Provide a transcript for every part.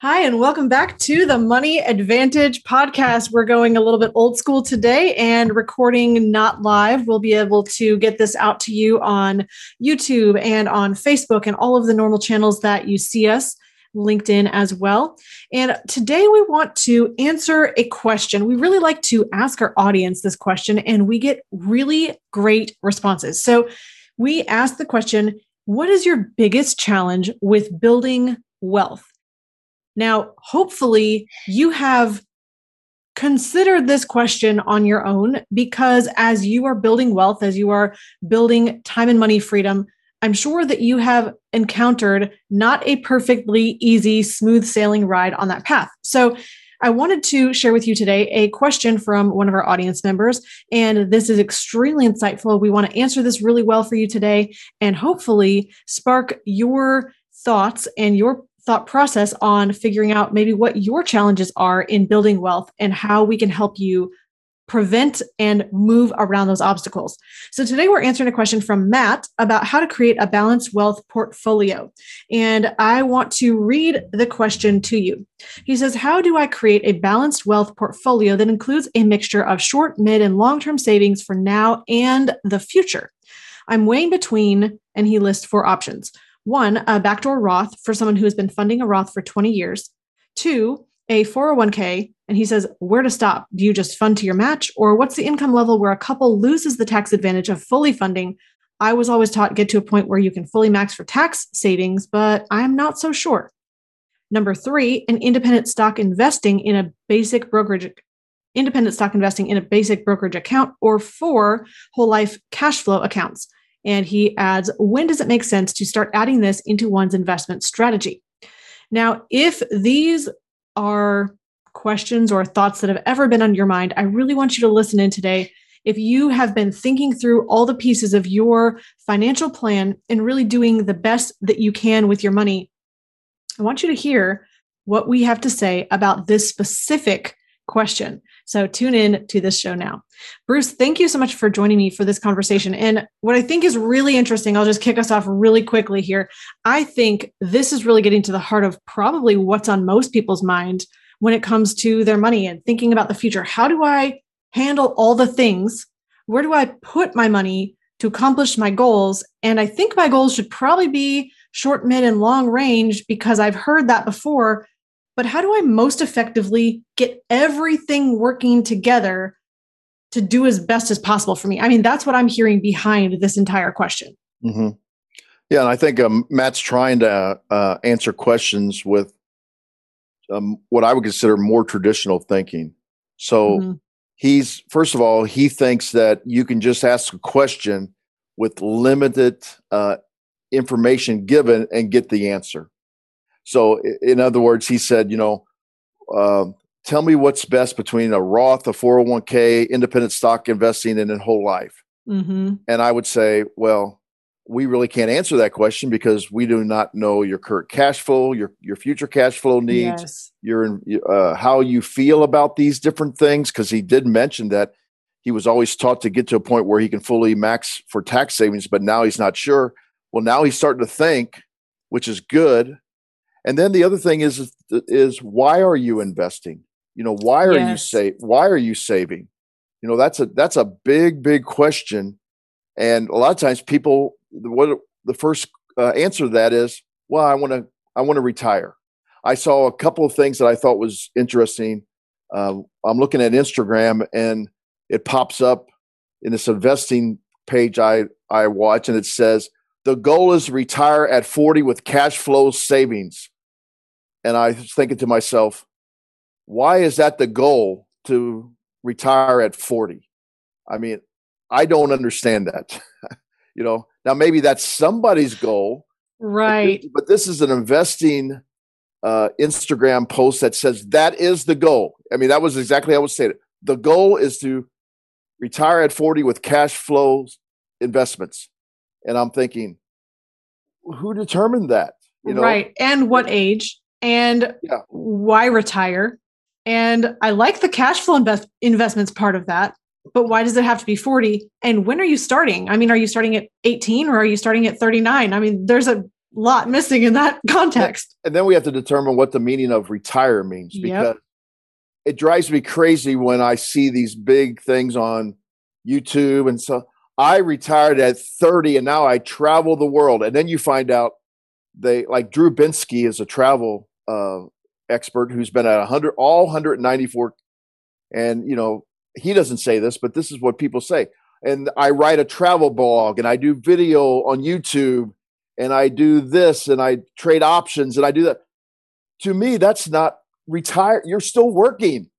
Hi, and welcome back to the Money Advantage podcast. We're going a little bit old school today and recording not live. We'll be able to get this out to you on YouTube and on Facebook and all of the normal channels that you see us, LinkedIn as well. And today we want to answer a question. We really like to ask our audience this question, and we get really great responses. So we ask the question What is your biggest challenge with building wealth? Now, hopefully, you have considered this question on your own because as you are building wealth, as you are building time and money freedom, I'm sure that you have encountered not a perfectly easy, smooth sailing ride on that path. So, I wanted to share with you today a question from one of our audience members. And this is extremely insightful. We want to answer this really well for you today and hopefully spark your thoughts and your thought process on figuring out maybe what your challenges are in building wealth and how we can help you prevent and move around those obstacles. So today we're answering a question from Matt about how to create a balanced wealth portfolio. And I want to read the question to you. He says, How do I create a balanced wealth portfolio that includes a mixture of short, mid, and long term savings for now and the future? I'm weighing between, and he lists four options one, a backdoor Roth for someone who has been funding a Roth for 20 years. Two, a 401k. And he says, where to stop? Do you just fund to your match? Or what's the income level where a couple loses the tax advantage of fully funding? I was always taught get to a point where you can fully max for tax savings, but I'm not so sure. Number three, an independent stock investing in a basic brokerage independent stock investing in a basic brokerage account, or four, whole life cash flow accounts. And he adds, when does it make sense to start adding this into one's investment strategy? Now, if these are questions or thoughts that have ever been on your mind, I really want you to listen in today. If you have been thinking through all the pieces of your financial plan and really doing the best that you can with your money, I want you to hear what we have to say about this specific question. So tune in to this show now. Bruce, thank you so much for joining me for this conversation. And what I think is really interesting, I'll just kick us off really quickly here. I think this is really getting to the heart of probably what's on most people's mind when it comes to their money and thinking about the future. How do I handle all the things? Where do I put my money to accomplish my goals? And I think my goals should probably be short, mid, and long range because I've heard that before but how do I most effectively get everything working together to do as best as possible for me? I mean, that's what I'm hearing behind this entire question. Mm-hmm. Yeah, and I think um, Matt's trying to uh, answer questions with um, what I would consider more traditional thinking. So mm-hmm. he's first of all, he thinks that you can just ask a question with limited uh, information given and get the answer. So, in other words, he said, you know, uh, tell me what's best between a Roth, a 401k, independent stock investing, and a whole life. Mm-hmm. And I would say, well, we really can't answer that question because we do not know your current cash flow, your your future cash flow needs, yes. your uh, how you feel about these different things. Because he did mention that he was always taught to get to a point where he can fully max for tax savings, but now he's not sure. Well, now he's starting to think, which is good and then the other thing is, is, why are you investing? You know, why are yes. you save? Why are you saving? You know, that's a that's a big big question, and a lot of times people what the first uh, answer to that is, well, I want to I want to retire. I saw a couple of things that I thought was interesting. Uh, I'm looking at Instagram and it pops up in this investing page I I watch, and it says the goal is retire at 40 with cash flow savings. And I was thinking to myself, why is that the goal to retire at 40? I mean, I don't understand that. you know, now maybe that's somebody's goal. Right. But this, but this is an investing uh, Instagram post that says that is the goal. I mean, that was exactly how I would say it. The goal is to retire at 40 with cash flows investments. And I'm thinking, who determined that? You know? Right. And what age? And yeah. why retire? And I like the cash flow invest- investments part of that. But why does it have to be 40? And when are you starting? I mean, are you starting at 18 or are you starting at 39? I mean, there's a lot missing in that context. And then we have to determine what the meaning of retire means because yep. it drives me crazy when I see these big things on YouTube. And so I retired at 30 and now I travel the world. And then you find out they like Drew Binsky is a travel uh, expert who's been at 100, all 194. And, you know, he doesn't say this, but this is what people say. And I write a travel blog and I do video on YouTube and I do this and I trade options and I do that. To me, that's not retire. You're still working.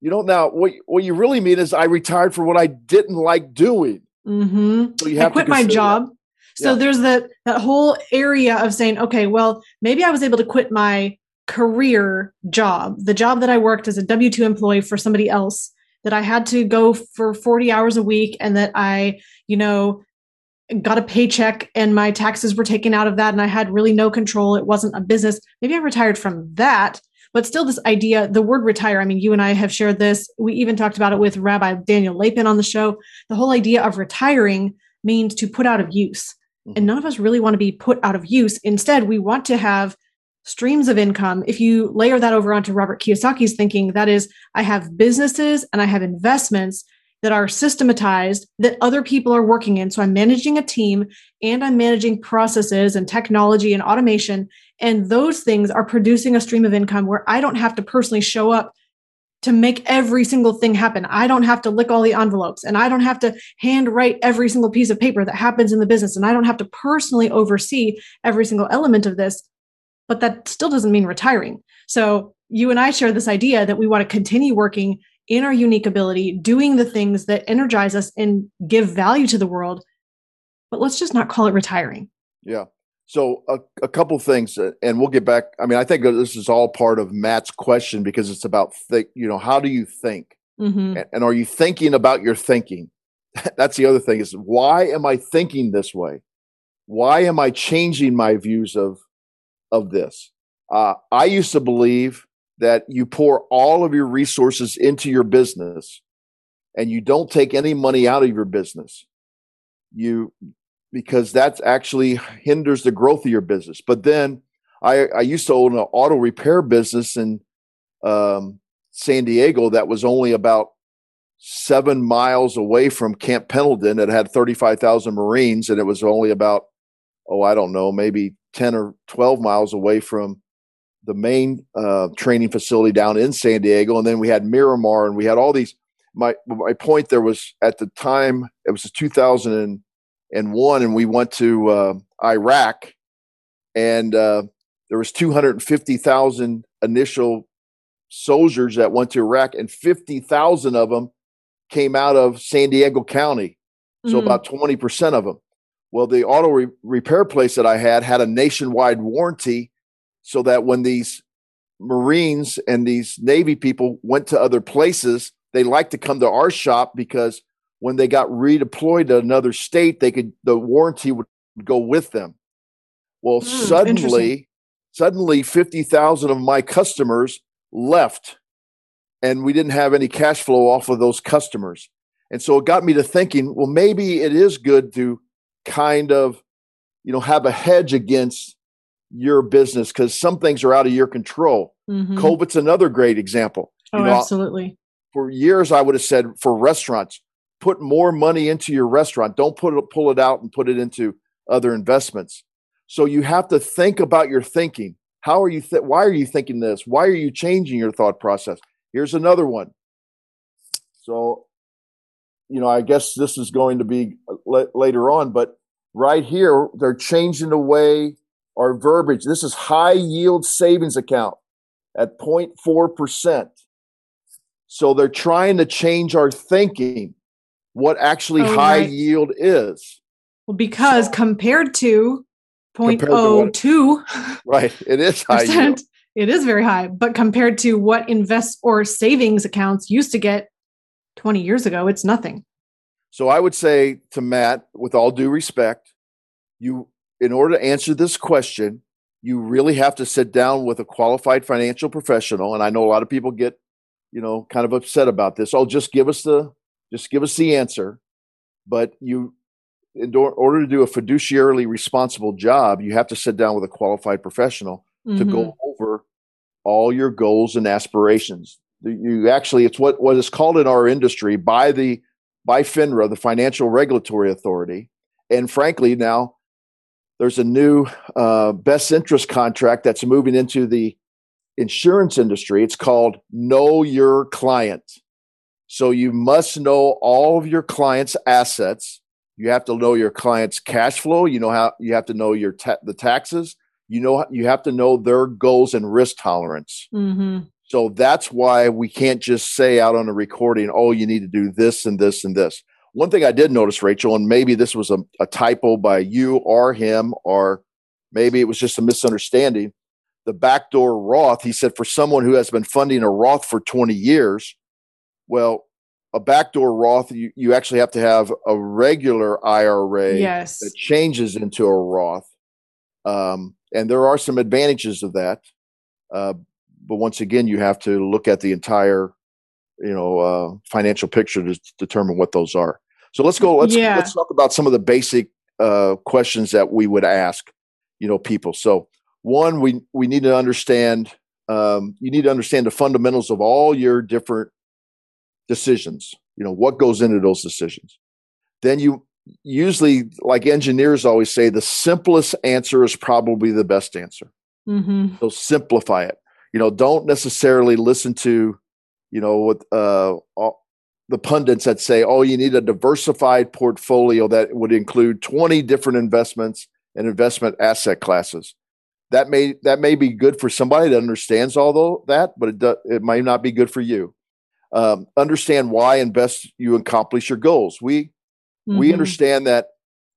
You know, now what, what you really mean is I retired for what I didn't like doing. Mm-hmm. So you have I quit my job. That. So yeah. there's that that whole area of saying, okay, well, maybe I was able to quit my career job, the job that I worked as a W two employee for somebody else, that I had to go for 40 hours a week, and that I, you know, got a paycheck and my taxes were taken out of that, and I had really no control. It wasn't a business. Maybe I retired from that. But still, this idea, the word retire, I mean, you and I have shared this. We even talked about it with Rabbi Daniel Lapin on the show. The whole idea of retiring means to put out of use. And mm-hmm. none of us really want to be put out of use. Instead, we want to have streams of income. If you layer that over onto Robert Kiyosaki's thinking, that is, I have businesses and I have investments that are systematized that other people are working in. So I'm managing a team and I'm managing processes and technology and automation. And those things are producing a stream of income where I don't have to personally show up to make every single thing happen. I don't have to lick all the envelopes and I don't have to handwrite every single piece of paper that happens in the business. And I don't have to personally oversee every single element of this. But that still doesn't mean retiring. So you and I share this idea that we want to continue working in our unique ability, doing the things that energize us and give value to the world. But let's just not call it retiring. Yeah. So a, a couple things, uh, and we'll get back. I mean, I think this is all part of Matt's question because it's about think. You know, how do you think, mm-hmm. and, and are you thinking about your thinking? That's the other thing is why am I thinking this way? Why am I changing my views of of this? Uh, I used to believe that you pour all of your resources into your business, and you don't take any money out of your business. You because that actually hinders the growth of your business. But then I, I used to own an auto repair business in um, San Diego that was only about seven miles away from Camp Pendleton. It had 35,000 Marines and it was only about, oh, I don't know, maybe 10 or 12 miles away from the main uh, training facility down in San Diego. And then we had Miramar and we had all these. My, my point there was at the time, it was 2001, and we went to uh, Iraq, and uh, there was 250,000 initial soldiers that went to Iraq, and 50,000 of them came out of San Diego County, so mm-hmm. about 20% of them. Well, the auto re- repair place that I had had a nationwide warranty, so that when these Marines and these Navy people went to other places, they liked to come to our shop because when they got redeployed to another state, they could the warranty would go with them. Well, mm, suddenly, suddenly, fifty thousand of my customers left, and we didn't have any cash flow off of those customers. And so it got me to thinking, well, maybe it is good to kind of, you know, have a hedge against your business because some things are out of your control. Mm-hmm. COVID's another great example. Oh, you know, absolutely. For years, I would have said for restaurants, put more money into your restaurant. Don't put it, pull it out and put it into other investments. So you have to think about your thinking. How are you? Th- why are you thinking this? Why are you changing your thought process? Here's another one. So, you know, I guess this is going to be uh, l- later on, but right here they're changing the way our verbiage. This is high yield savings account at 0.4 percent. So they're trying to change our thinking what actually oh, high right. yield is. Well, because compared to 0.02, right, it is high yield. It is very high, but compared to what invest or savings accounts used to get 20 years ago, it's nothing. So I would say to Matt, with all due respect, you in order to answer this question, you really have to sit down with a qualified financial professional. And I know a lot of people get, you know, kind of upset about this. Oh, just give us the just give us the answer. But you in order to do a fiduciarily responsible job, you have to sit down with a qualified professional mm-hmm. to go mm-hmm. over all your goals and aspirations. You actually, it's what, what is called in our industry by the by FINRA, the Financial Regulatory Authority. And frankly, now there's a new uh, best interest contract that's moving into the insurance industry. It's called Know Your Client. So you must know all of your client's assets. You have to know your client's cash flow. You know how you have to know your ta- the taxes. You know you have to know their goals and risk tolerance. Mm-hmm. So that's why we can't just say out on a recording, "Oh, you need to do this and this and this." One thing I did notice, Rachel, and maybe this was a, a typo by you or him, or maybe it was just a misunderstanding. The backdoor Roth, he said, for someone who has been funding a Roth for 20 years, well, a backdoor Roth, you, you actually have to have a regular IRA yes. that changes into a Roth. Um, and there are some advantages of that. Uh, but once again, you have to look at the entire, you know, uh, financial picture to determine what those are. So let's go. Let's yeah. let's talk about some of the basic uh, questions that we would ask, you know, people. So one, we we need to understand. Um, you need to understand the fundamentals of all your different decisions. You know what goes into those decisions. Then you usually, like engineers always say, the simplest answer is probably the best answer. Mm-hmm. So simplify it. You know, don't necessarily listen to, you know, what uh, all, the pundits that say, "Oh, you need a diversified portfolio that would include 20 different investments and investment asset classes." That may that may be good for somebody that understands all that, but it do, it might not be good for you um, understand why and best you accomplish your goals. We mm-hmm. we understand that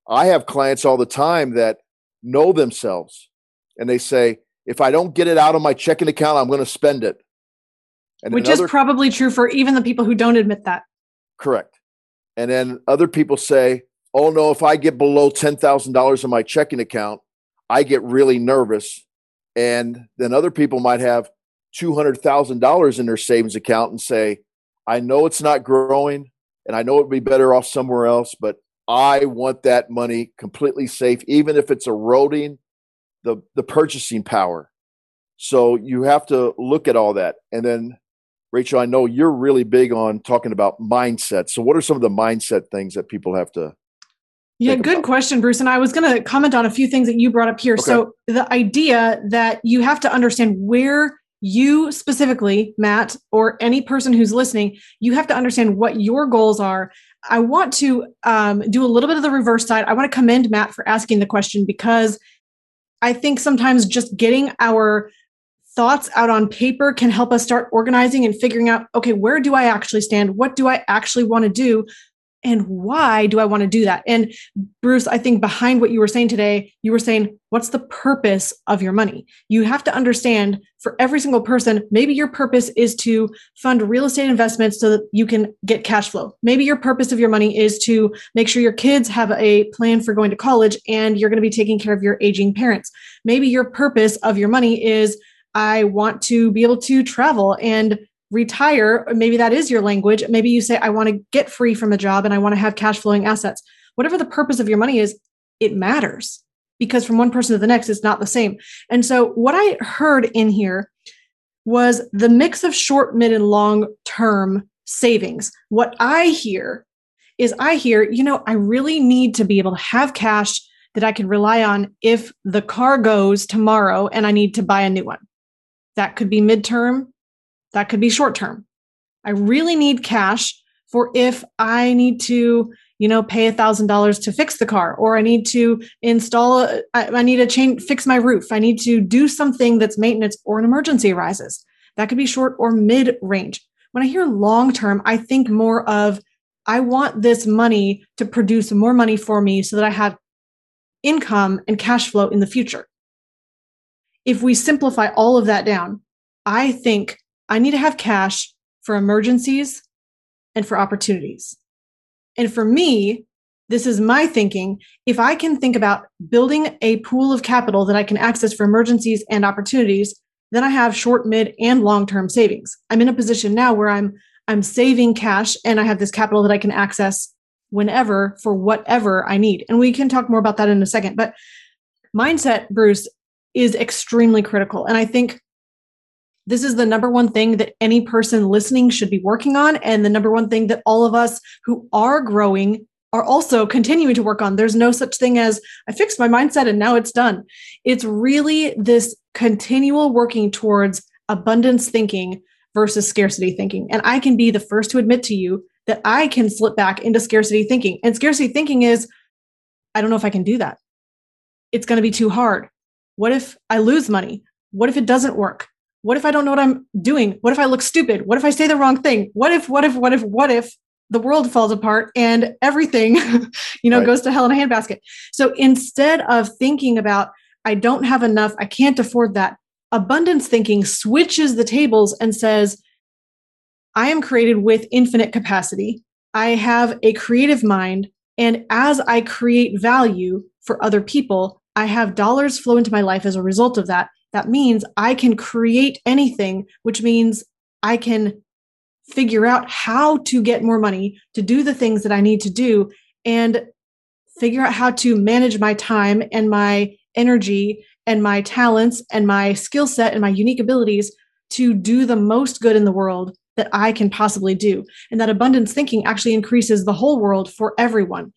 I have clients all the time that know themselves and they say, if I don't get it out of my checking account, I'm going to spend it. And Which is probably true for even the people who don't admit that. Correct. And then other people say, oh no, if I get below $10,000 in my checking account, I get really nervous. And then other people might have $200,000 in their savings account and say, I know it's not growing and I know it'd be better off somewhere else, but I want that money completely safe, even if it's eroding the, the purchasing power. So you have to look at all that. And then, Rachel, I know you're really big on talking about mindset. So, what are some of the mindset things that people have to yeah, good about. question, Bruce. And I was going to comment on a few things that you brought up here. Okay. So, the idea that you have to understand where you specifically, Matt, or any person who's listening, you have to understand what your goals are. I want to um, do a little bit of the reverse side. I want to commend Matt for asking the question because I think sometimes just getting our thoughts out on paper can help us start organizing and figuring out okay, where do I actually stand? What do I actually want to do? And why do I want to do that? And Bruce, I think behind what you were saying today, you were saying, what's the purpose of your money? You have to understand for every single person, maybe your purpose is to fund real estate investments so that you can get cash flow. Maybe your purpose of your money is to make sure your kids have a plan for going to college and you're going to be taking care of your aging parents. Maybe your purpose of your money is I want to be able to travel and retire, maybe that is your language. Maybe you say, I want to get free from a job and I want to have cash flowing assets. Whatever the purpose of your money is, it matters because from one person to the next, it's not the same. And so, what I heard in here was the mix of short, mid, and long term savings. What I hear is I hear, you know, I really need to be able to have cash that I can rely on if the car goes tomorrow and I need to buy a new one. That could be midterm, that could be short term. I really need cash for if I need to, you know, pay a thousand dollars to fix the car, or I need to install, I need to change, fix my roof. I need to do something that's maintenance or an emergency arises. That could be short or mid range. When I hear long term, I think more of, I want this money to produce more money for me so that I have income and cash flow in the future. If we simplify all of that down, I think I need to have cash for emergencies and for opportunities. And for me, this is my thinking. If I can think about building a pool of capital that I can access for emergencies and opportunities, then I have short, mid, and long-term savings. I'm in a position now where I'm I'm saving cash and I have this capital that I can access whenever for whatever I need. And we can talk more about that in a second. But mindset, Bruce, is extremely critical. And I think this is the number one thing that any person listening should be working on. And the number one thing that all of us who are growing are also continuing to work on. There's no such thing as I fixed my mindset and now it's done. It's really this continual working towards abundance thinking versus scarcity thinking. And I can be the first to admit to you that I can slip back into scarcity thinking. And scarcity thinking is I don't know if I can do that. It's going to be too hard. What if I lose money? What if it doesn't work? What if I don't know what I'm doing? What if I look stupid? What if I say the wrong thing? What if, what if, what if, what if the world falls apart and everything, you know, right. goes to hell in a handbasket. So instead of thinking about, I don't have enough, I can't afford that, abundance thinking switches the tables and says, I am created with infinite capacity. I have a creative mind. And as I create value for other people, I have dollars flow into my life as a result of that. That means I can create anything, which means I can figure out how to get more money to do the things that I need to do and figure out how to manage my time and my energy and my talents and my skill set and my unique abilities to do the most good in the world that I can possibly do. And that abundance thinking actually increases the whole world for everyone.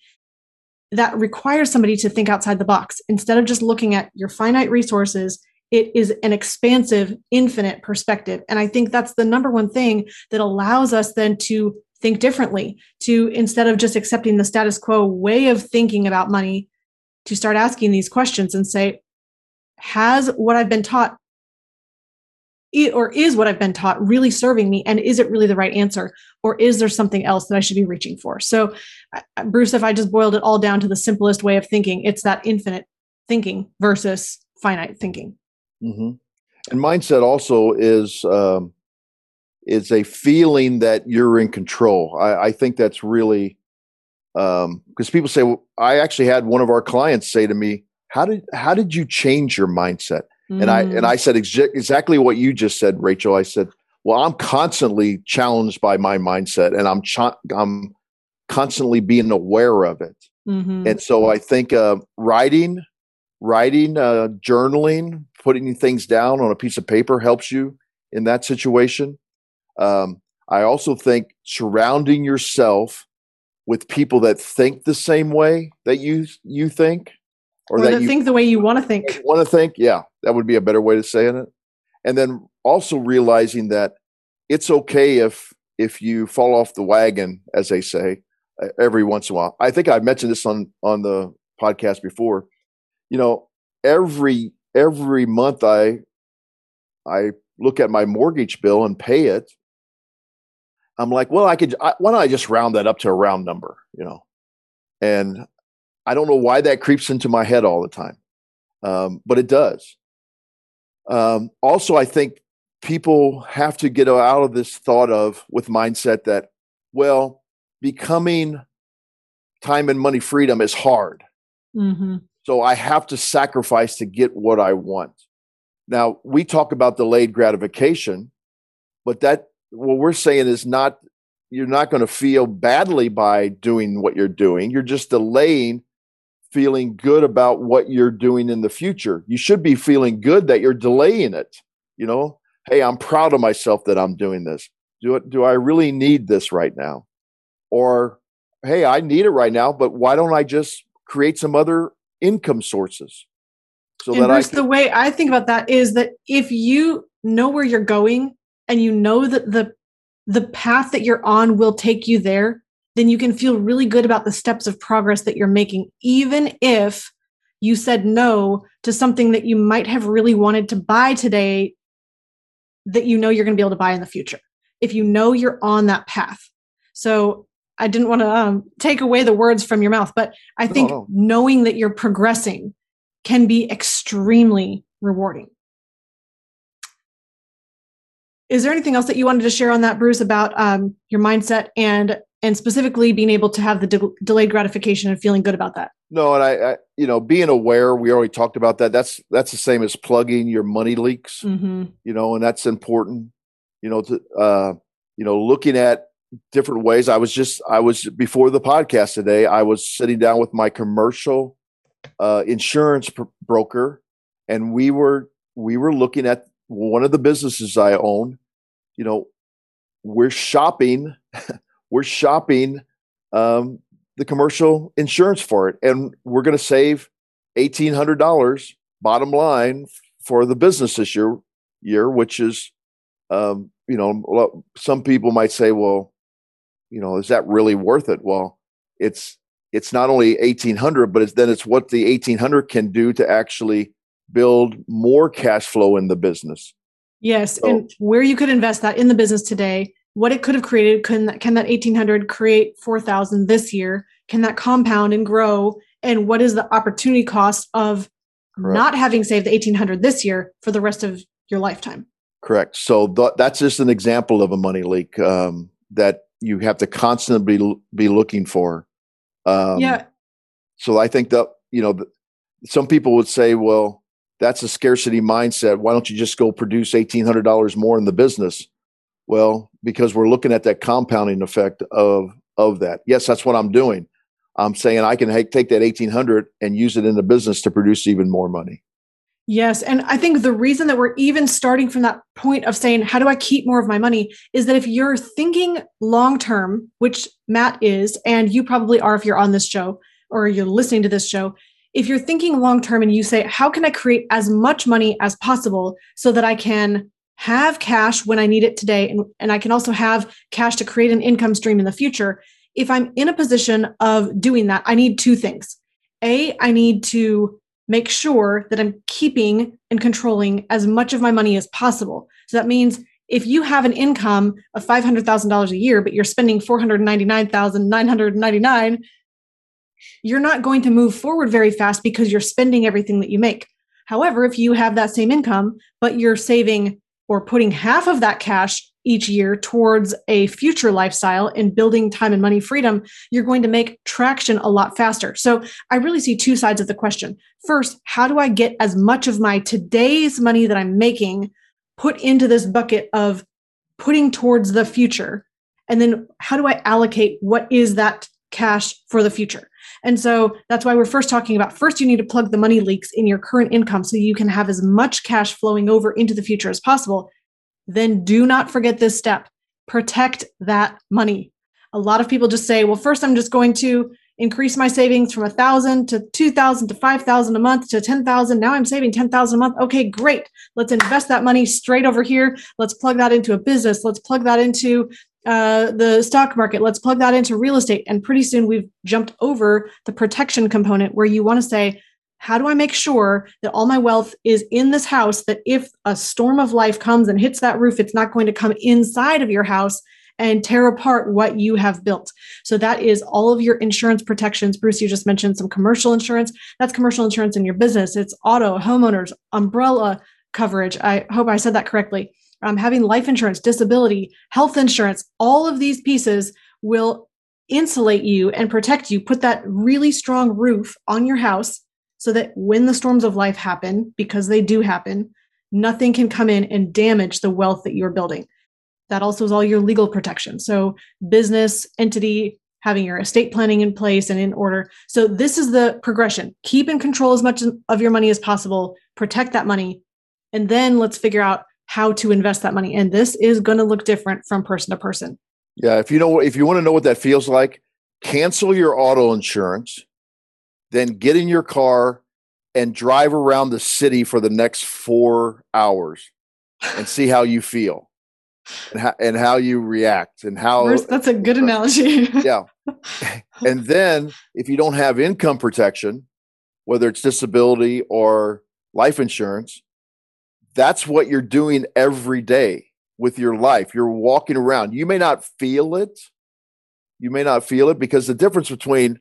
That requires somebody to think outside the box instead of just looking at your finite resources it is an expansive, infinite perspective. And I think that's the number one thing that allows us then to think differently, to instead of just accepting the status quo way of thinking about money, to start asking these questions and say, has what I've been taught or is what I've been taught really serving me? And is it really the right answer? Or is there something else that I should be reaching for? So, Bruce, if I just boiled it all down to the simplest way of thinking, it's that infinite thinking versus finite thinking. Mm-hmm. And mindset also is um, is a feeling that you're in control. I, I think that's really because um, people say, well, I actually had one of our clients say to me, "How did how did you change your mindset?" Mm. And I and I mm. said exa- exactly what you just said, Rachel. I said, "Well, I'm constantly challenged by my mindset, and I'm ch- I'm constantly being aware of it." Mm-hmm. And so I think uh, writing writing, uh, journaling, putting things down on a piece of paper helps you in that situation. Um, I also think surrounding yourself with people that think the same way that you you think, or, or that, that you think the way you want to think. Want to think? Yeah, that would be a better way to say it. And then also realizing that it's okay if if you fall off the wagon, as they say, every once in a while. I think I've mentioned this on on the podcast before you know, every every month I I look at my mortgage bill and pay it. I'm like, well, I could. I, why don't I just round that up to a round number? You know, and I don't know why that creeps into my head all the time, um, but it does. Um, also, I think people have to get out of this thought of with mindset that, well, becoming time and money freedom is hard. Mm-hmm. So I have to sacrifice to get what I want. Now, we talk about delayed gratification, but that what we're saying is not you're not going to feel badly by doing what you're doing. You're just delaying feeling good about what you're doing in the future. You should be feeling good that you're delaying it. You know, hey, I'm proud of myself that I'm doing this. Do it, do I really need this right now? Or hey, I need it right now, but why don't I just create some other income sources. So and that Bruce, I can- the way I think about that is that if you know where you're going and you know that the the path that you're on will take you there, then you can feel really good about the steps of progress that you're making, even if you said no to something that you might have really wanted to buy today that you know you're going to be able to buy in the future. If you know you're on that path. So I didn't want to um, take away the words from your mouth, but I think no. knowing that you're progressing can be extremely rewarding. Is there anything else that you wanted to share on that, Bruce, about um, your mindset and and specifically being able to have the de- delayed gratification and feeling good about that. No, and I, I, you know, being aware, we already talked about that. That's that's the same as plugging your money leaks. Mm-hmm. You know, and that's important. You know, to uh, you know, looking at different ways. I was just I was before the podcast today. I was sitting down with my commercial uh, insurance pr- broker, and we were we were looking at one of the businesses I own. You know, we're shopping, we're shopping um, the commercial insurance for it, and we're going to save eighteen hundred dollars bottom line for the business this year, year which is, um, you know, some people might say, well, you know, is that really worth it? Well, it's it's not only 1800 but it's then it's what the 1800 can do to actually build more cash flow in the business. Yes so, and where you could invest that in the business today what it could have created can that, can that 1800 create 4000 this year? Can that compound and grow? And what is the opportunity cost of correct. not having saved the 1800 this year for the rest of your lifetime? Correct. So th- that's just an example of a money leak um, that you have to constantly be, be looking for um, yeah. So I think that you know, some people would say, well, that's a scarcity mindset. Why don't you just go produce eighteen hundred dollars more in the business? Well, because we're looking at that compounding effect of of that. Yes, that's what I'm doing. I'm saying I can take that 1800 and use it in the business to produce even more money. Yes. And I think the reason that we're even starting from that point of saying, how do I keep more of my money is that if you're thinking long term, which Matt is, and you probably are if you're on this show or you're listening to this show, if you're thinking long term and you say, how can I create as much money as possible so that I can have cash when I need it today and, and I can also have cash to create an income stream in the future? If I'm in a position of doing that, I need two things. A, I need to make sure that I'm keeping and controlling as much of my money as possible. So that means if you have an income of $500,000 a year, but you're spending 499,999, you're not going to move forward very fast because you're spending everything that you make. However, if you have that same income, but you're saving or putting half of that cash each year towards a future lifestyle and building time and money freedom, you're going to make traction a lot faster. So I really see two sides of the question. First, how do I get as much of my today's money that I'm making put into this bucket of putting towards the future? And then how do I allocate what is that cash for the future? And so that's why we're first talking about first, you need to plug the money leaks in your current income so you can have as much cash flowing over into the future as possible then do not forget this step protect that money. A lot of people just say, well, first I'm just going to increase my savings from a thousand to two thousand to five thousand a month to ten thousand. Now I'm saving ten thousand a month. Okay, great. Let's invest that money straight over here. Let's plug that into a business. Let's plug that into uh, the stock market. Let's plug that into real estate. And pretty soon we've jumped over the protection component where you want to say, how do I make sure that all my wealth is in this house? That if a storm of life comes and hits that roof, it's not going to come inside of your house and tear apart what you have built. So that is all of your insurance protections. Bruce, you just mentioned some commercial insurance. That's commercial insurance in your business. It's auto, homeowners, umbrella coverage. I hope I said that correctly. Um, having life insurance, disability, health insurance, all of these pieces will insulate you and protect you, put that really strong roof on your house so that when the storms of life happen, because they do happen, nothing can come in and damage the wealth that you're building. That also is all your legal protection. So, business, entity, having your estate planning in place and in order. So, this is the progression. Keep in control as much of your money as possible, protect that money, and then let's figure out how to invest that money. And this is going to look different from person to person. Yeah, if you know if you want to know what that feels like, cancel your auto insurance then get in your car and drive around the city for the next four hours and see how you feel and how, and how you react and how that's a good analogy. Yeah. And then if you don't have income protection whether it's disability or life insurance that's what you're doing every day with your life. You're walking around. You may not feel it. You may not feel it because the difference between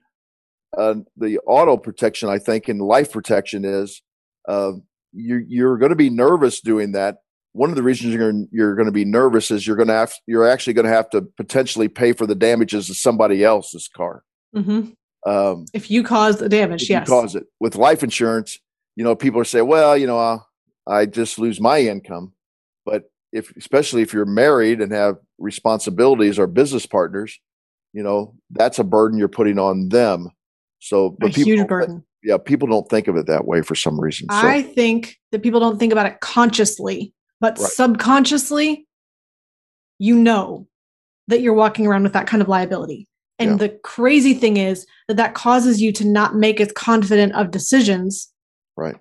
uh, the auto protection, I think, and life protection is uh, you, you're going to be nervous doing that, one of the reasons you're you're going to be nervous is you're going to have you're actually going to have to potentially pay for the damages of somebody else's car. Mm-hmm. Um, if you cause the damage, yes, cause it. With life insurance, you know, people are saying, "Well, you know, I, I just lose my income," but if especially if you're married and have responsibilities or business partners, you know, that's a burden you're putting on them. So, but a people huge burden. Yeah, people don't think of it that way for some reason. So. I think that people don't think about it consciously, but right. subconsciously, you know that you're walking around with that kind of liability. And yeah. the crazy thing is that that causes you to not make as confident of decisions. Right.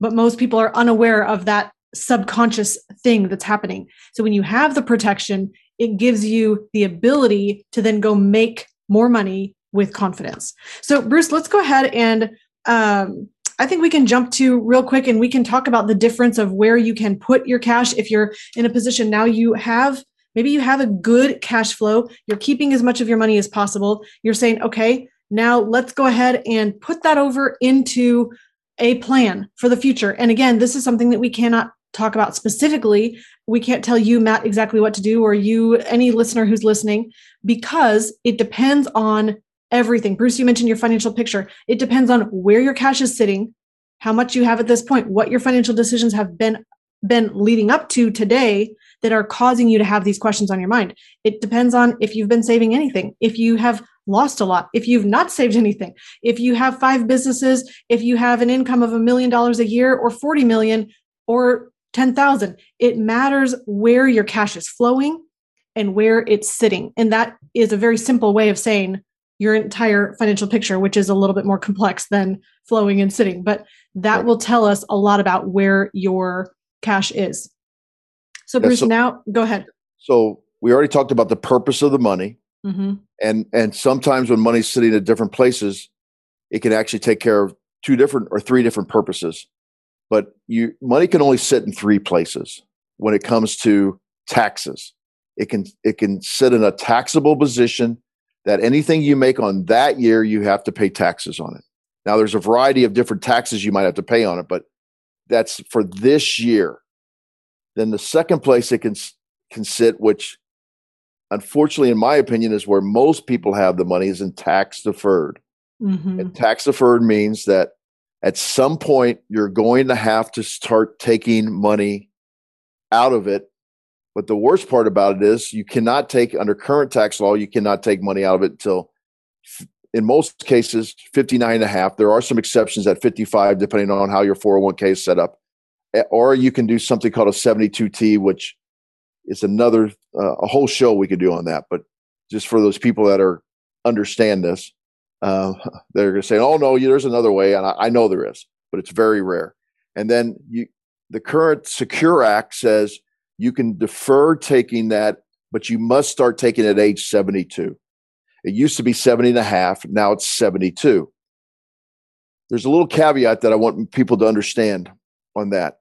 But most people are unaware of that subconscious thing that's happening. So when you have the protection, it gives you the ability to then go make more money with confidence. So, Bruce, let's go ahead and um, I think we can jump to real quick and we can talk about the difference of where you can put your cash if you're in a position now you have maybe you have a good cash flow, you're keeping as much of your money as possible. You're saying, okay, now let's go ahead and put that over into a plan for the future. And again, this is something that we cannot talk about specifically. We can't tell you, Matt, exactly what to do, or you, any listener who's listening, because it depends on everything. Bruce, you mentioned your financial picture. It depends on where your cash is sitting, how much you have at this point, what your financial decisions have been been leading up to today that are causing you to have these questions on your mind. It depends on if you've been saving anything, if you have lost a lot, if you've not saved anything, if you have five businesses, if you have an income of a million dollars a year or 40 million or 10,000. It matters where your cash is flowing and where it's sitting. And that is a very simple way of saying your entire financial picture, which is a little bit more complex than flowing and sitting. But that right. will tell us a lot about where your cash is. So, Bruce, so, now go ahead. So, we already talked about the purpose of the money. Mm-hmm. And, and sometimes when money's sitting at different places, it can actually take care of two different or three different purposes. But you, money can only sit in three places when it comes to taxes. It can, it can sit in a taxable position that anything you make on that year, you have to pay taxes on it. Now, there's a variety of different taxes you might have to pay on it, but that's for this year. Then the second place it can can sit, which unfortunately, in my opinion, is where most people have the money, is in tax deferred. Mm-hmm. And tax deferred means that at some point you're going to have to start taking money out of it but the worst part about it is you cannot take under current tax law, you cannot take money out of it until in most cases 59 and a half. There are some exceptions at 55, depending on how your 401k is set up. Or you can do something called a 72T, which is another uh, a whole show we could do on that. But just for those people that are understand this, uh, they're going to say, "Oh no, there's another way," and I, I know there is, but it's very rare. And then you, the current Secure Act says you can defer taking that, but you must start taking it at age 72. It used to be 70 and a half, now it's 72. There's a little caveat that I want people to understand on that.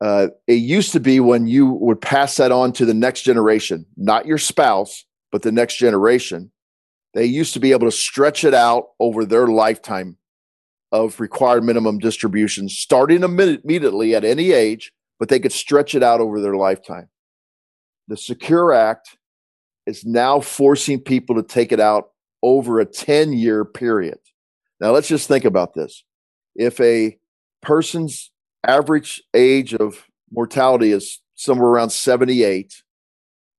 Uh, it used to be when you would pass that on to the next generation, not your spouse, but the next generation. They used to be able to stretch it out over their lifetime of required minimum distributions, starting immediately at any age but they could stretch it out over their lifetime. The Secure Act is now forcing people to take it out over a 10 year period. Now, let's just think about this. If a person's average age of mortality is somewhere around 78,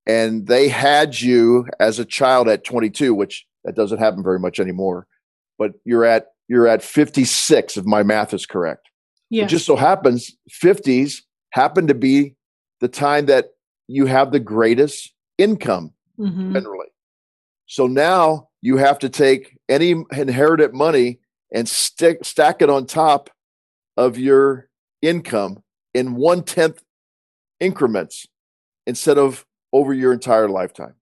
and they had you as a child at 22, which that doesn't happen very much anymore, but you're at you're at 56 if my math is correct. Yeah. It just so happens 50s happen to be the time that you have the greatest income mm-hmm. generally. So now you have to take any inherited money and stick stack it on top of your income in one tenth increments instead of over your entire lifetime.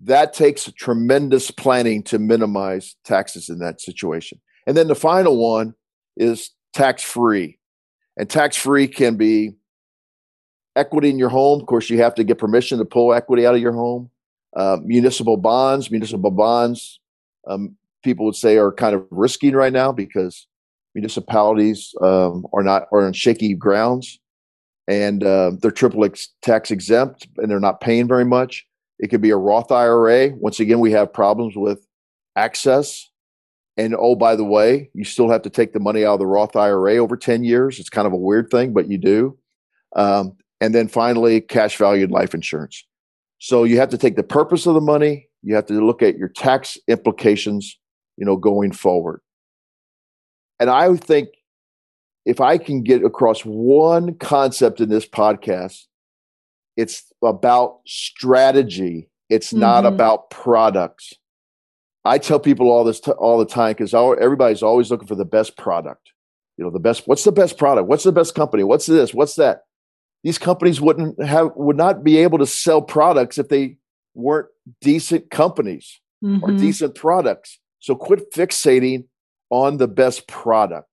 That takes tremendous planning to minimize taxes in that situation. And then the final one is tax free. And tax free can be equity in your home. Of course, you have to get permission to pull equity out of your home. Uh, municipal bonds, municipal bonds, um, people would say are kind of risky right now because municipalities um, are not are on shaky grounds. and uh, they're triple tax exempt and they're not paying very much. It could be a Roth IRA. Once again, we have problems with access. And oh, by the way, you still have to take the money out of the Roth IRA over 10 years. It's kind of a weird thing, but you do. Um, and then finally, cash valued life insurance. So you have to take the purpose of the money. You have to look at your tax implications, you know, going forward. And I think if I can get across one concept in this podcast, it's about strategy. It's mm-hmm. not about products. I tell people all this t- all the time because everybody's always looking for the best product. You know, the best. What's the best product? What's the best company? What's this? What's that? These companies wouldn't have would not be able to sell products if they weren't decent companies mm-hmm. or decent products. So quit fixating on the best product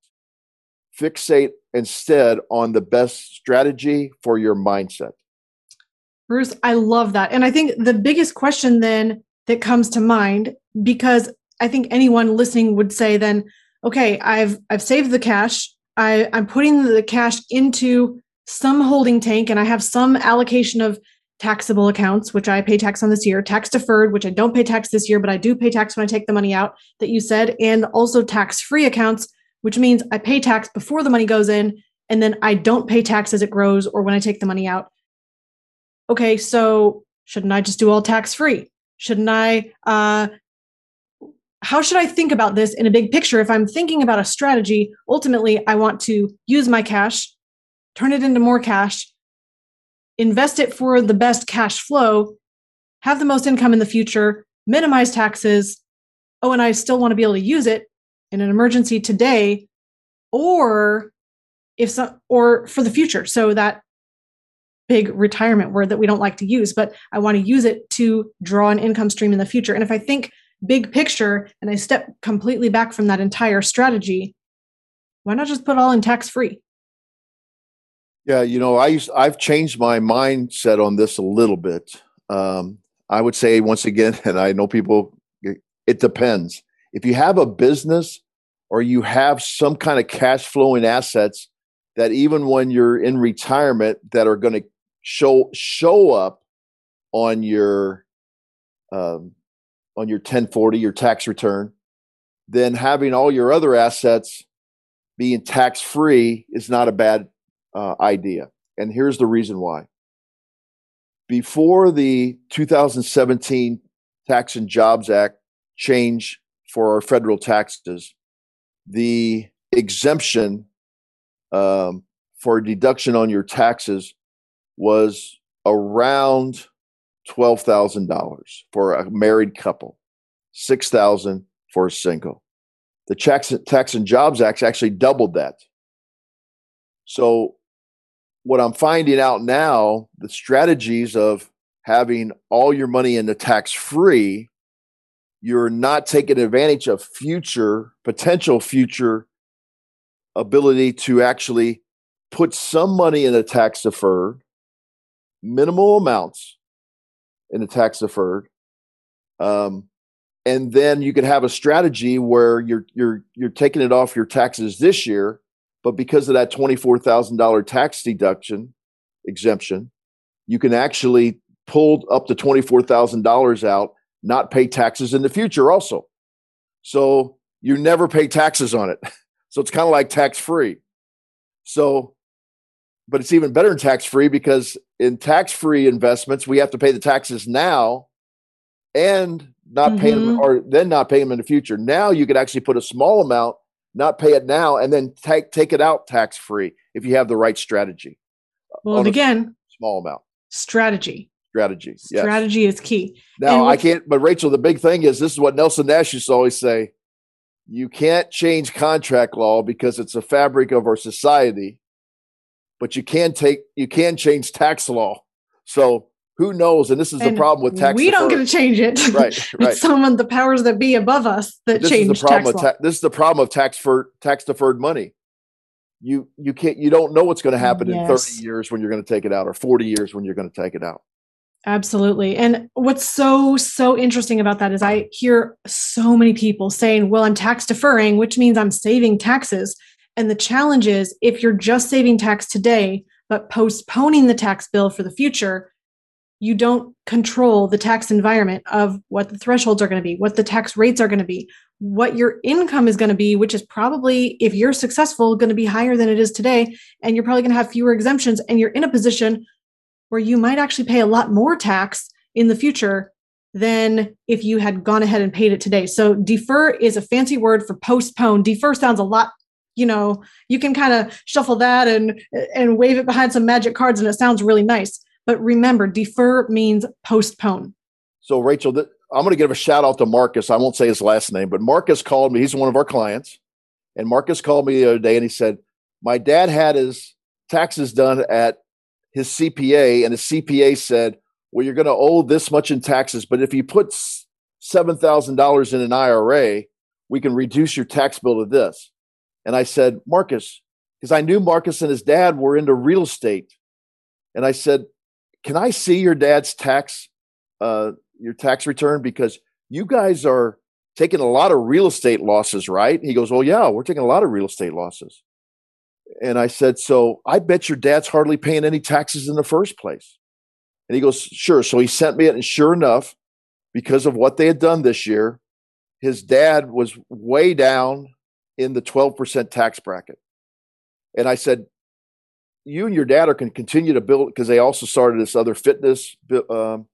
fixate instead on the best strategy for your mindset. Bruce, I love that. And I think the biggest question then that comes to mind, because I think anyone listening would say then, okay, I've I've saved the cash. I, I'm putting the cash into some holding tank and I have some allocation of taxable accounts, which I pay tax on this year, tax deferred, which I don't pay tax this year, but I do pay tax when I take the money out that you said, and also tax free accounts, which means I pay tax before the money goes in and then I don't pay tax as it grows or when I take the money out. Okay, so shouldn't I just do all tax free? Shouldn't I? Uh, how should I think about this in a big picture? If I'm thinking about a strategy, ultimately, I want to use my cash, turn it into more cash, invest it for the best cash flow, have the most income in the future, minimize taxes. Oh, and I still want to be able to use it in an emergency today or if so, or for the future so that big retirement word that we don't like to use but i want to use it to draw an income stream in the future and if i think big picture and i step completely back from that entire strategy why not just put all in tax free yeah you know i used i've changed my mindset on this a little bit. Um, i would say once again and i know people it depends. If you have a business or you have some kind of cash flowing assets that even when you're in retirement that are going to show show up on your um, on your 1040 your tax return then having all your other assets being tax free is not a bad uh, idea and here's the reason why before the 2017 tax and jobs act change for our federal taxes, the exemption um, for deduction on your taxes was around twelve thousand dollars for a married couple, six thousand for a single. The Tax, Tax and Jobs Act actually doubled that. So, what I'm finding out now, the strategies of having all your money in the tax free you're not taking advantage of future potential future ability to actually put some money in a tax deferred minimal amounts in a tax deferred um, and then you could have a strategy where you're you're you're taking it off your taxes this year but because of that $24,000 tax deduction exemption you can actually pull up to $24,000 out not pay taxes in the future also. So you never pay taxes on it. So it's kind of like tax free. So, but it's even better in tax free because in tax free investments, we have to pay the taxes now and not mm-hmm. pay them mm-hmm. or then not pay them in the future. Now you could actually put a small amount, not pay it now, and then take take it out tax free if you have the right strategy. Uh, well, again, small amount strategy strategy. Yes. Strategy is key. Now I can't, but Rachel, the big thing is this is what Nelson Nash used to always say: you can't change contract law because it's a fabric of our society, but you can take you can change tax law. So who knows? And this is and the problem with tax. We don't get to change it. Right, right. it's someone the powers that be above us that change the tax law. Ta- this is the problem of tax for tax deferred money. You you can't you don't know what's going to happen yes. in 30 years when you're going to take it out or 40 years when you're going to take it out. Absolutely. And what's so, so interesting about that is I hear so many people saying, well, I'm tax deferring, which means I'm saving taxes. And the challenge is if you're just saving tax today, but postponing the tax bill for the future, you don't control the tax environment of what the thresholds are going to be, what the tax rates are going to be, what your income is going to be, which is probably, if you're successful, going to be higher than it is today. And you're probably going to have fewer exemptions. And you're in a position where you might actually pay a lot more tax in the future than if you had gone ahead and paid it today. So defer is a fancy word for postpone. Defer sounds a lot, you know, you can kind of shuffle that and and wave it behind some magic cards and it sounds really nice. But remember, defer means postpone. So Rachel, th- I'm going to give a shout out to Marcus. I won't say his last name, but Marcus called me. He's one of our clients. And Marcus called me the other day and he said, My dad had his taxes done at his CPA, and the CPA said, Well, you're going to owe this much in taxes, but if you put $7,000 in an IRA, we can reduce your tax bill to this. And I said, Marcus, because I knew Marcus and his dad were into real estate. And I said, Can I see your dad's tax uh, your tax return because you guys are taking a lot of real estate losses, right? he goes, "Well, yeah, we're taking a lot of real estate losses." And I said, "So I bet your dad's hardly paying any taxes in the first place." And he goes, "Sure." So he sent me it, and sure enough, because of what they had done this year, his dad was way down in the 12% tax bracket. And I said, you and your dad are can continue to build because they also started this other fitness um,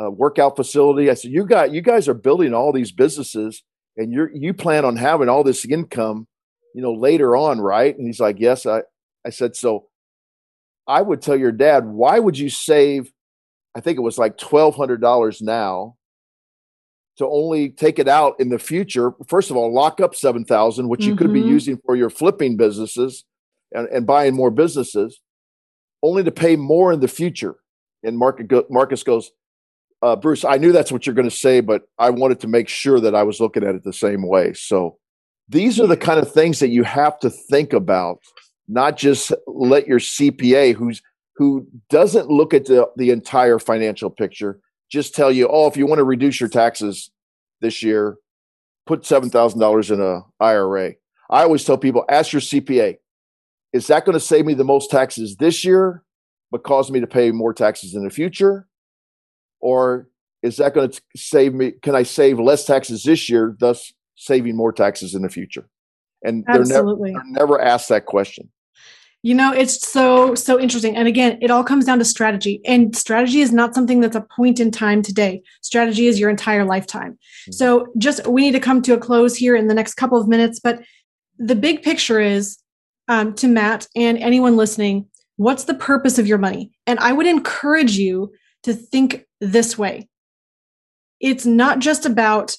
uh, workout facility. I said, you got you guys are building all these businesses, and you you plan on having all this income, you know, later on, right? And he's like, yes. I I said, so I would tell your dad, why would you save? I think it was like twelve hundred dollars now to only take it out in the future. First of all, lock up seven thousand, which mm-hmm. you could be mm-hmm. using for your flipping businesses and, and buying more businesses, only to pay more in the future. And Marcus goes, uh, Bruce, I knew that's what you're going to say, but I wanted to make sure that I was looking at it the same way. So these are the kind of things that you have to think about, not just let your CPA, who's who doesn't look at the, the entire financial picture, just tell you, oh, if you want to reduce your taxes this year, put seven thousand dollars in a IRA. I always tell people, ask your CPA, is that going to save me the most taxes this year, but cause me to pay more taxes in the future? or is that going to save me? Can I save less taxes this year, thus saving more taxes in the future? And they're never, they're never asked that question. You know, it's so, so interesting. And again, it all comes down to strategy. And strategy is not something that's a point in time today. Strategy is your entire lifetime. Mm-hmm. So just we need to come to a close here in the next couple of minutes. But the big picture is um, to Matt and anyone listening what's the purpose of your money? And I would encourage you to think this way it's not just about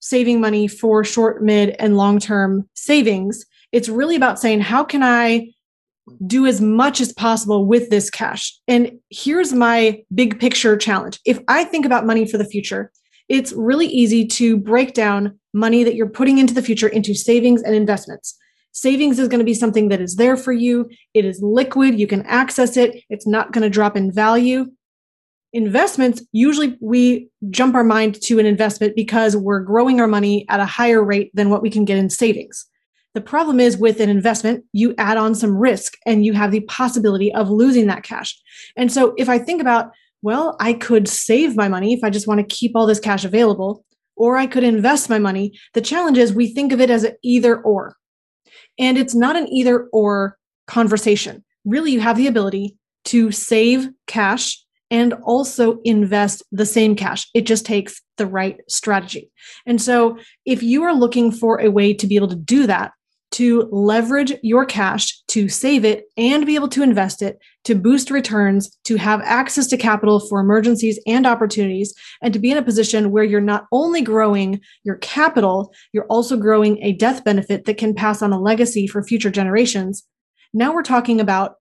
saving money for short, mid, and long term savings. It's really about saying, how can I do as much as possible with this cash? And here's my big picture challenge. If I think about money for the future, it's really easy to break down money that you're putting into the future into savings and investments. Savings is going to be something that is there for you. It is liquid. You can access it. It's not going to drop in value investments usually we jump our mind to an investment because we're growing our money at a higher rate than what we can get in savings the problem is with an investment you add on some risk and you have the possibility of losing that cash and so if i think about well i could save my money if i just want to keep all this cash available or i could invest my money the challenge is we think of it as either or and it's not an either or conversation really you have the ability to save cash and also invest the same cash. It just takes the right strategy. And so, if you are looking for a way to be able to do that, to leverage your cash, to save it and be able to invest it, to boost returns, to have access to capital for emergencies and opportunities, and to be in a position where you're not only growing your capital, you're also growing a death benefit that can pass on a legacy for future generations. Now we're talking about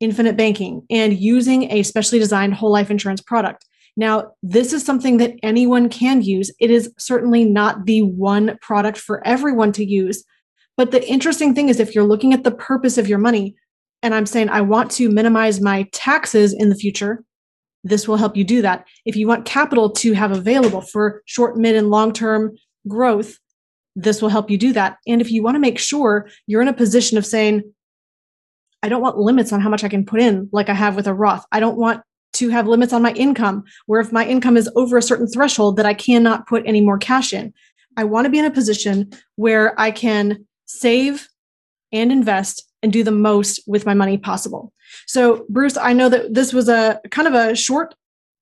infinite banking and using a specially designed whole life insurance product. Now, this is something that anyone can use. It is certainly not the one product for everyone to use. But the interesting thing is, if you're looking at the purpose of your money, and I'm saying, I want to minimize my taxes in the future, this will help you do that. If you want capital to have available for short, mid, and long term growth, this will help you do that. And if you want to make sure you're in a position of saying, I don't want limits on how much I can put in, like I have with a Roth. I don't want to have limits on my income, where if my income is over a certain threshold, that I cannot put any more cash in. I want to be in a position where I can save and invest and do the most with my money possible. So, Bruce, I know that this was a kind of a short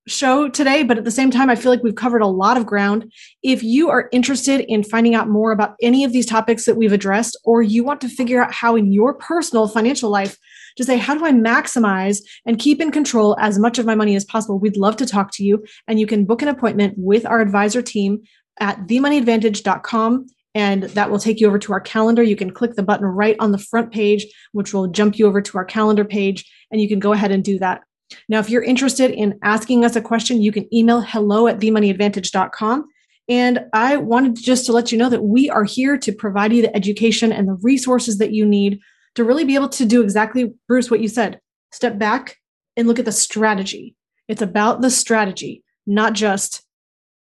show today, but at the same time, I feel like we've covered a lot of ground. If you are interested in finding out more about any of these topics that we've addressed, or you want to figure out how in your personal financial life to say, how do I maximize and keep in control as much of my money as possible? We'd love to talk to you. And you can book an appointment with our advisor team at themoneyadvantage.com. And that will take you over to our calendar. You can click the button right on the front page, which will jump you over to our calendar page. And you can go ahead and do that. Now, if you're interested in asking us a question, you can email hello at themoneyadvantage.com. And I wanted just to let you know that we are here to provide you the education and the resources that you need to really be able to do exactly, Bruce, what you said step back and look at the strategy. It's about the strategy, not just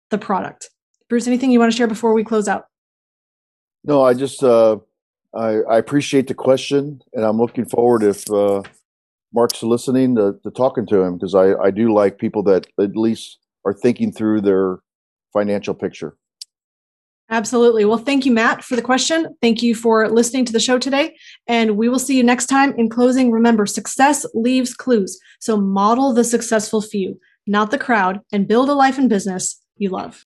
the product. Bruce, anything you want to share before we close out? No, I just, uh, I, I appreciate the question and I'm looking forward if, uh, Mark's listening to, to talking to him because I, I do like people that at least are thinking through their financial picture. Absolutely. Well, thank you, Matt, for the question. Thank you for listening to the show today. And we will see you next time. In closing, remember success leaves clues. So model the successful few, not the crowd, and build a life and business you love.